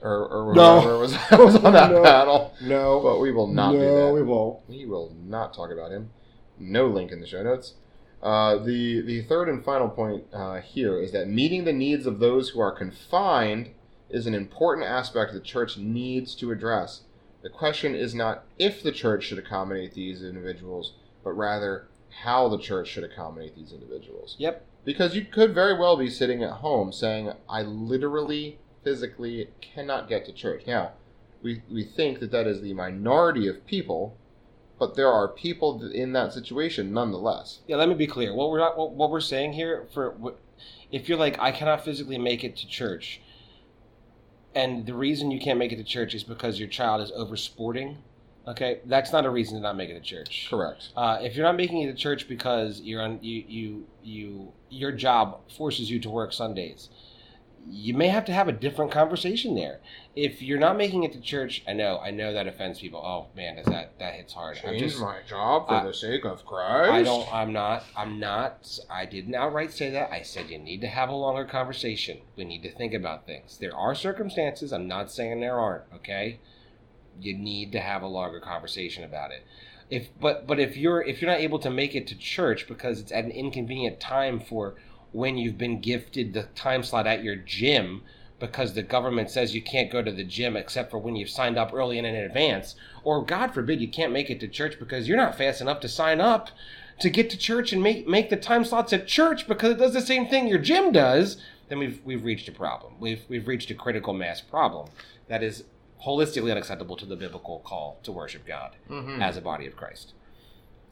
or or No. was was on that No. panel. No, But we will not do no, that. we won't. We will not talk about him. No link in the show notes. Uh, the the third and final point uh, here is that meeting the needs of those who are confined is an important aspect the church needs to address. The question is not if the church should accommodate these individuals, but rather how the church should accommodate these individuals. Yep. Because you could very well be sitting at home saying, I literally, physically cannot get to church. Now, we, we think that that is the minority of people, but there are people in that situation nonetheless. Yeah, let me be clear. What we're not, what, what we're saying here for if you're like I cannot physically make it to church, and the reason you can't make it to church is because your child is over sporting. Okay, that's not a reason to not make it to church. Correct. Uh, if you're not making it to church because you're on you you you your job forces you to work Sundays, you may have to have a different conversation there. If you're not making it to church, I know I know that offends people. Oh man, does that that hits hard. I'm just my job for I- the sake of Christ. I don't. I'm not. I'm not. I didn't outright say that. I said you need to have a longer conversation. We need to think about things. There are circumstances. I'm not saying there aren't. Okay. You need to have a longer conversation about it. If but but if you're if you're not able to make it to church because it's at an inconvenient time for when you've been gifted the time slot at your gym because the government says you can't go to the gym except for when you've signed up early and in advance or god forbid you can't make it to church because you're not fast enough to sign up to get to church and make make the time slots at church because it does the same thing your gym does then we've we've reached a problem we've we've reached a critical mass problem that is holistically unacceptable to the biblical call to worship god Mhm. as a body of Christ.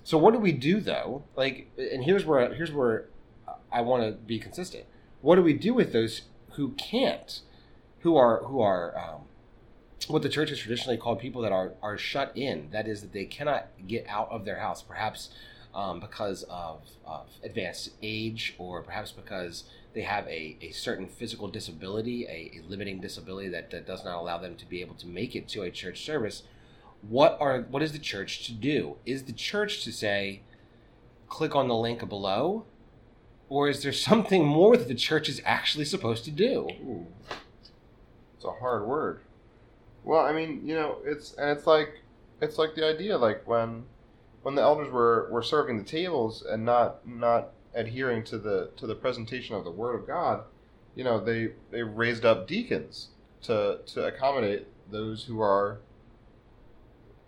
So what do we do though? Like, and here's where here's where I want to be consistent. What do we do with those who can't, who are who are um, what the church has traditionally called people that are are shut in? That is, that they cannot get out of their house, perhaps um, because of, of advanced age, or perhaps because they have a, a certain physical disability, a, a limiting disability that, that does not allow them to be able to make it to a church service what are what is the church to do is the church to say click on the link below or is there something more that the church is actually supposed to do Ooh. It's a hard word. Well, I mean, you know, it's and it's like it's like the idea like when when the elders were were serving the tables and not not adhering to the to the presentation of the word of God, you know, they they raised up deacons to to accommodate those who are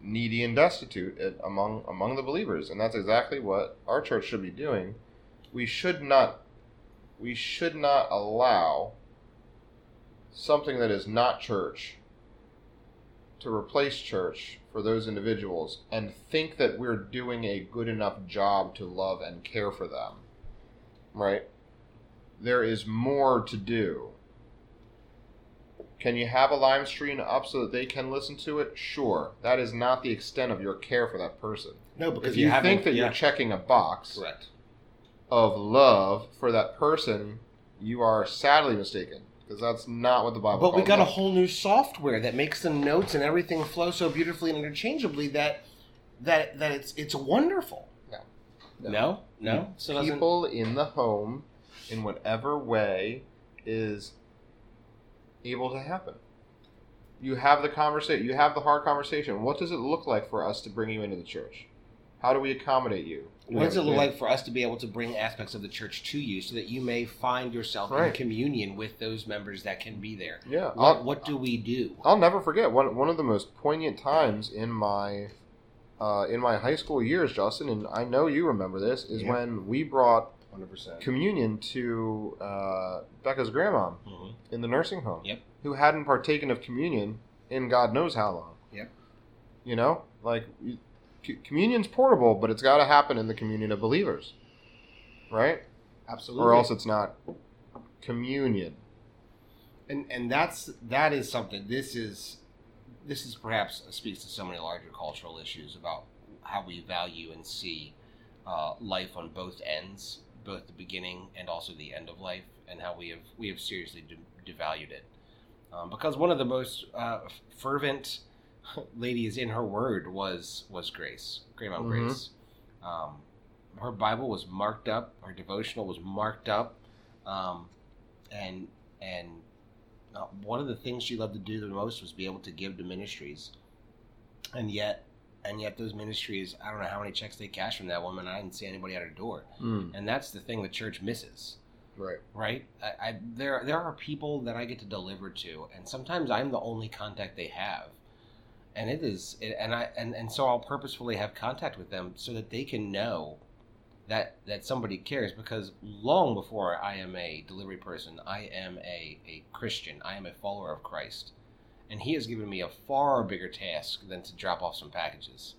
needy and destitute among among the believers, and that's exactly what our church should be doing. We should not we should not allow something that is not church to replace church for those individuals and think that we're doing a good enough job to love and care for them. Right? There is more to do. Can you have a live stream up so that they can listen to it? Sure. That is not the extent of your care for that person. no If you, think that you're checking a box correct of love for that person, you are sadly mistaken because that's not what the Bible. but we calls got a whole new software that makes the notes and everything flow so beautifully and interchangeably that that that it's it's wonderful No. no no, mm. so doesn't people in the home, in whatever way, is able to happen. You have the conversation. You have the hard conversation. What does it look like for us to bring you into the church? How do we accommodate you? What does it look Yeah. like for us to be able to bring aspects of the church to you so that you may find yourself in communion with those members that can be there? Yeah, What, what do we do? I'll never forget one one of the most poignant times in my uh, in my high school years, Justin, and I know you remember this, is Yeah. when we brought 100%. communion to uh, Becca's grandma hmm in the nursing home, Yep. who hadn't partaken of communion in God knows how long. Yep. You know, like c- communion's portable, but it's got to happen in the communion of believers, right? Absolutely. Or else it's not communion. and and that's that is something this is this is perhaps speaks to so many larger cultural issues about how we value and see uh, life on both ends both the beginning and also the end of life and how we have we have seriously de- devalued it um, because one of the most uh, fervent ladies in her word was was grace grandma Mhm. grace. Um, her bible was marked up her devotional was marked up um, and and uh, one of the things she loved to do the most was be able to give to ministries. And yet and yet those ministries i don't know how many checks they cashed from that woman i didn't see anybody at her door. Mm, and that's the thing the church misses. Right. right? I, I there there are people that i get to deliver to and sometimes i'm the only contact they have and it is it, and i and, and so i'll purposefully have contact with them so that they can know that that somebody cares because long before i am a delivery person i am a, a christian. I am a follower of christ. And he has given me a far bigger task than to drop off some packages.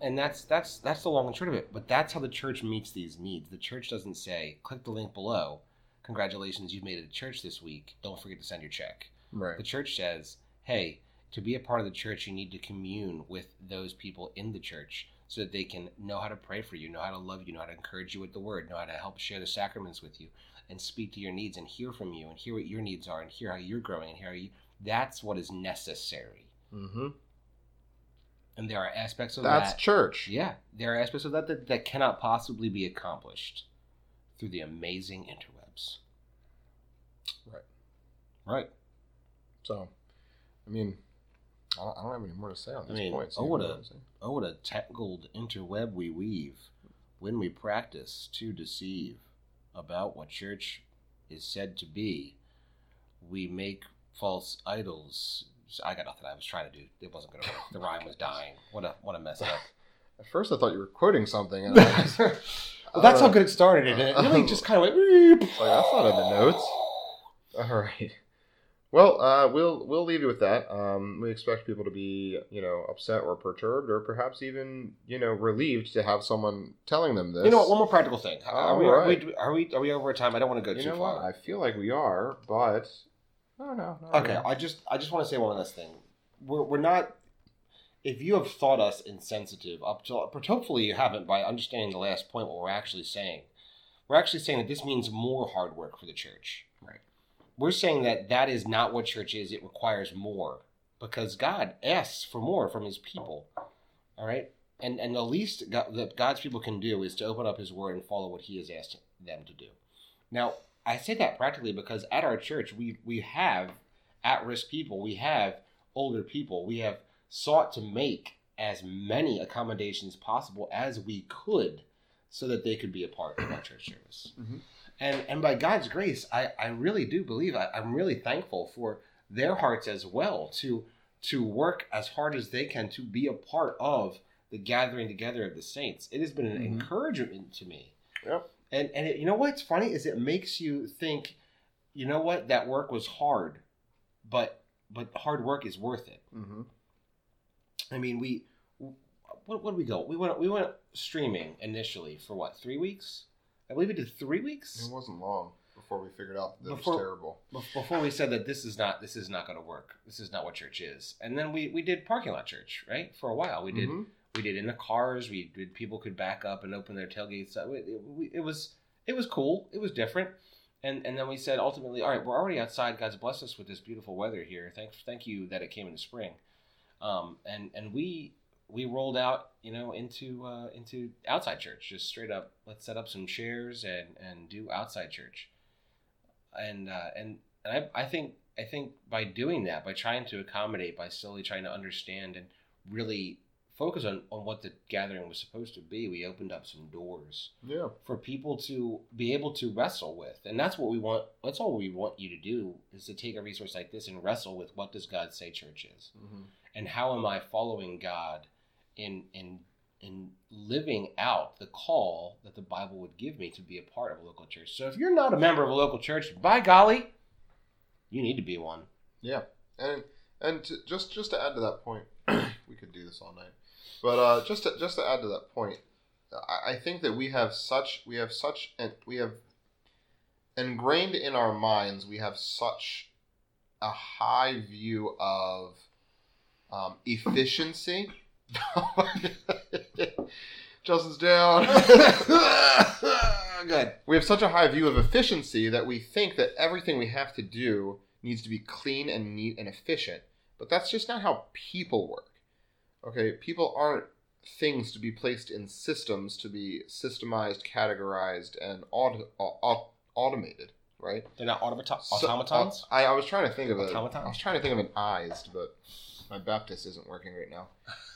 And that's that's that's the long and short of it. But that's how the church meets these needs. The church doesn't say click the link below. Congratulations you've made it to church this week. Don't forget to send your check. Right. the church says hey to be a part of the church you need to commune with those people in the church so that they can know how to pray for you know how to love you know how to encourage you with the word know how to help share the sacraments with you and speak to your needs and hear from you and hear what your needs are and hear how you're growing and hear how you that's what is necessary Mm-hmm. and there are aspects of That's that church. yeah, there are aspects of that, that that cannot possibly be accomplished through the amazing interwebs. Right. Right. So, I mean, I don't, I don't have any more to say on I these mean, points. oh, You what a- I'm saying? What a tangled interweb we weave when we practice to deceive about what church is said to be. We make false idols. I got nothing. I was trying to do. It wasn't going to work. The rhyme was dying. What a what a mess up. At first, I thought you were quoting something, I well, that's how good it started, and it really just kind of went. Like that's not in the notes. All right. Well, uh, we'll we'll leave you with that. Um, we expect people to be, you know, upset or perturbed, or perhaps even, you know, relieved to have someone telling them this. You know what? One more practical thing. Are we, are, Alright. we, are we are we over time? I don't want to go You too far. what? I feel like we are, but know. not Okay, really. I just I just want to say one last thing. We're we're not. If you have thought us insensitive up to, but hopefully you haven't by understanding the last point. What we're actually saying, we're actually saying that this means more hard work for the church. Right. We're saying that that is not what church is. It requires more because God asks for more from His people. All right, and and the least God, that God's people can do is to open up His Word and follow what He has asked them to do. Now, I say that practically because at our church we we have at-risk people, we have older people, we have sought to make as many accommodations possible as we could so that they could be a part of our church service. Mhm. And and by God's grace, I, I really do believe I, I'm really thankful for their hearts as well to to work as hard as they can to be a part of the gathering together of the saints. It has been an Mhm. encouragement to me. Yep. And and it, you know what's funny is it makes you think, you know what, that work was hard, but but hard work is worth it. Mhm. I mean, we what what did we go? We went we went streaming initially for what three weeks? I believe we did three weeks It wasn't long before we figured out that it was terrible. Before we said that this is not this is not going to work. This is not what church is. And then we we did parking lot church right for a while. We did Mhm. we did in the cars. We did people could back up and open their tailgates. It, it, it was it was cool. It was different. And and then we said ultimately, all right, we're already outside. God's blessed us with this beautiful weather here. Thank thank you that it came in the spring. Um, and and we we rolled out you know into uh, into outside church just straight up let's set up some chairs and and do outside church and uh, and, and I, I think I think by doing that by trying to accommodate by slowly trying to understand and really focus on, on what the gathering was supposed to be, we opened up some doors Yeah. for people to be able to wrestle with. And that's what we want that's all we want you to do is to take a resource like this and wrestle with what does God say church is? Mm-hmm. And how am I following God in in in living out the call that the Bible would give me to be a part of a local church. So if you're not a member of a local church, by golly, you need to be one. Yeah, and and to, just just to add to that point, we could do this all night, but uh, just to, just to add to that point, I, I think that we have such we have such and we have ingrained in our minds we have such a high view of um, efficiency. Justin's down. Good. we have such a high view of efficiency that we think that everything we have to do needs to be clean and neat and efficient. But that's just not how people work. Okay, people aren't things to be placed in systems to be systemized, categorized, and aut- au- automated, right? They're not automaton- So- uh, automatons. I, I was trying to think of a. Automatons? I was trying to think of an eyes, but my Baptist isn't working right now.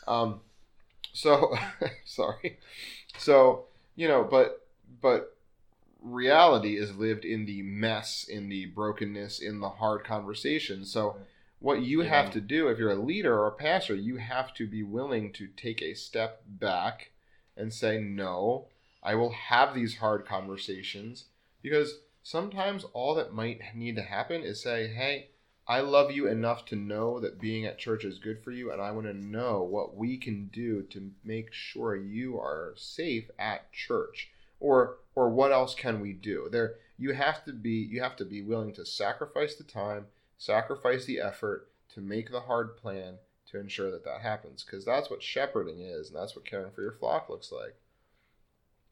Um, so sorry. So you know, but but reality is lived in the mess, in the brokenness, in the hard conversations. So what you Yeah. have to do if you're a leader or a pastor, you have to be willing to take a step back and say, no, I will have these hard conversations because sometimes all that might need to happen is say, hey, I love you enough to know that being at church is good for you, and I want to know what we can do to make sure you are safe at church. Or or what else can we do? There you have to be you have to be willing to sacrifice the time, sacrifice the effort to make the hard plan to ensure that that happens because that's what shepherding is and that's what caring for your flock looks like.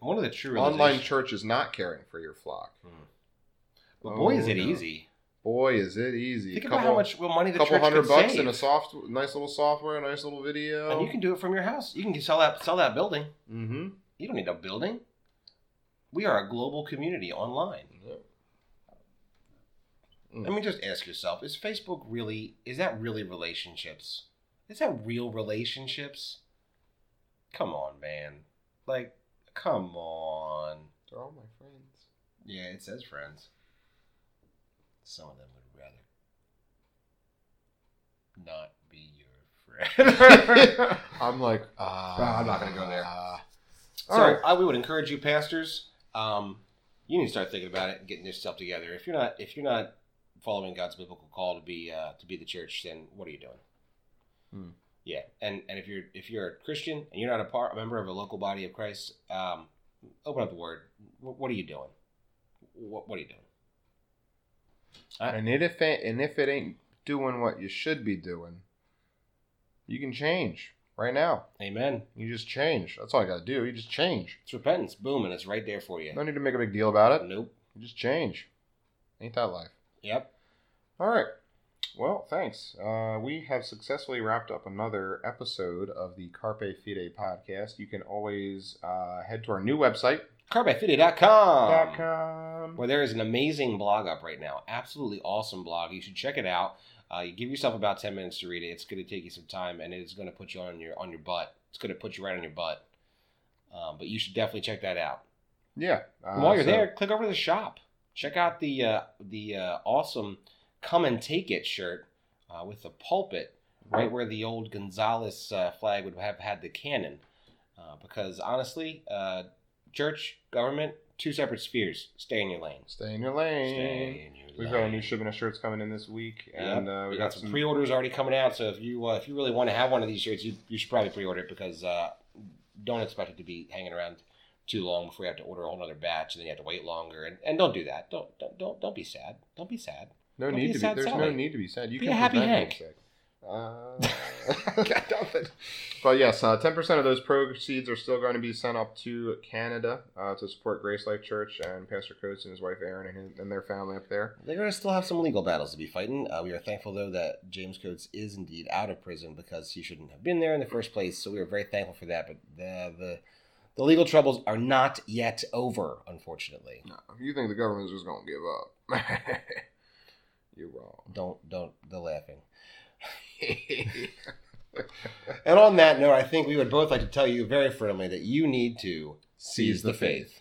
One of the true Online church is not caring for your flock. Hmm. But boy, is Oh, it no. easy. Boy, is it easy. Think couple, about how much money the couple hundred bucks save. in a soft, nice little software, a nice little video. and you can do it from your house. You can sell that sell that building. Mm-hmm. You don't need a building. We are a global community online. Mm. Let me just ask yourself: Is Facebook really? Is that really relationships? Is that real relationships? Come on, man. Like, come on. They're all my friends. Yeah, it says friends. Some of them would rather not be your friend. I'm like, uh, I'm not gonna go there. Uh, So all right. I we would encourage you, pastors. Um, you need to start thinking about it and getting yourself together. If you're not, if you're not following God's biblical call to be uh, to be the church, then what are you doing? Hmm. Yeah, and and if you're if you're a Christian and you're not a part a member of a local body of Christ, um, open up the Word. What, what are you doing? What what are you doing? And it if it, and if it ain't doing what you should be doing, you can change right now. Amen. You just change. That's all I got to do. You just change. It's repentance. Boom, and it's right there for you. No need to make a big deal about it. Nope. You just change. Ain't that life? Yep. All right. Well, thanks. Uh, we have successfully wrapped up another episode of the Carpe Fide podcast. You can always uh, head to our new website, CarpeFide.com. .com. where there is an amazing blog up right now. Absolutely awesome blog. You should check it out. Uh, you give yourself about ten minutes to read it. It's going to take you some time, and it's going to put you on your on your butt. It's going to put you right on your butt. Um, but you should definitely check that out. Yeah. Uh, while you're so- there, click over to the shop. Check out the uh, the uh, awesome "Come and Take It" shirt uh, with the pulpit, right where the old Gonzales uh, flag would have had the cannon. Uh, because honestly, uh, church, government, two separate spheres. Stay in your lane. Stay in your lane. Stay in your We've got a new shipment of shirts coming in this week, and Yep. uh, we got, got some pre-orders already coming out. So if you uh, if you really want to have one of these shirts, you you should probably pre-order it because uh, don't expect it to be hanging around too long before you have to order a whole other batch and then you have to wait longer. And, and don't do that. Don't don't don't don't be sad. Don't be sad. no Don't need be to be. There's no need to be sad. You Be can a happy prevent being Hank. sick. Uh, but yes, uh, ten percent of those proceeds are still going to be sent up to Canada uh, to support Grace Life Church and Pastor Coates and his wife Erin and, his, and their family up there. They're going to still have some legal battles to be fighting. Uh, we are thankful, though, that James Coates is indeed out of prison because he shouldn't have been there in the first place. So we are very thankful for that. But the the, the legal troubles are not yet over, unfortunately. No, you think the government's just going to give up, you're wrong. Don't don't. They're laughing. And on that note, I think we would both like to tell you very firmly that you need to Seize the faith.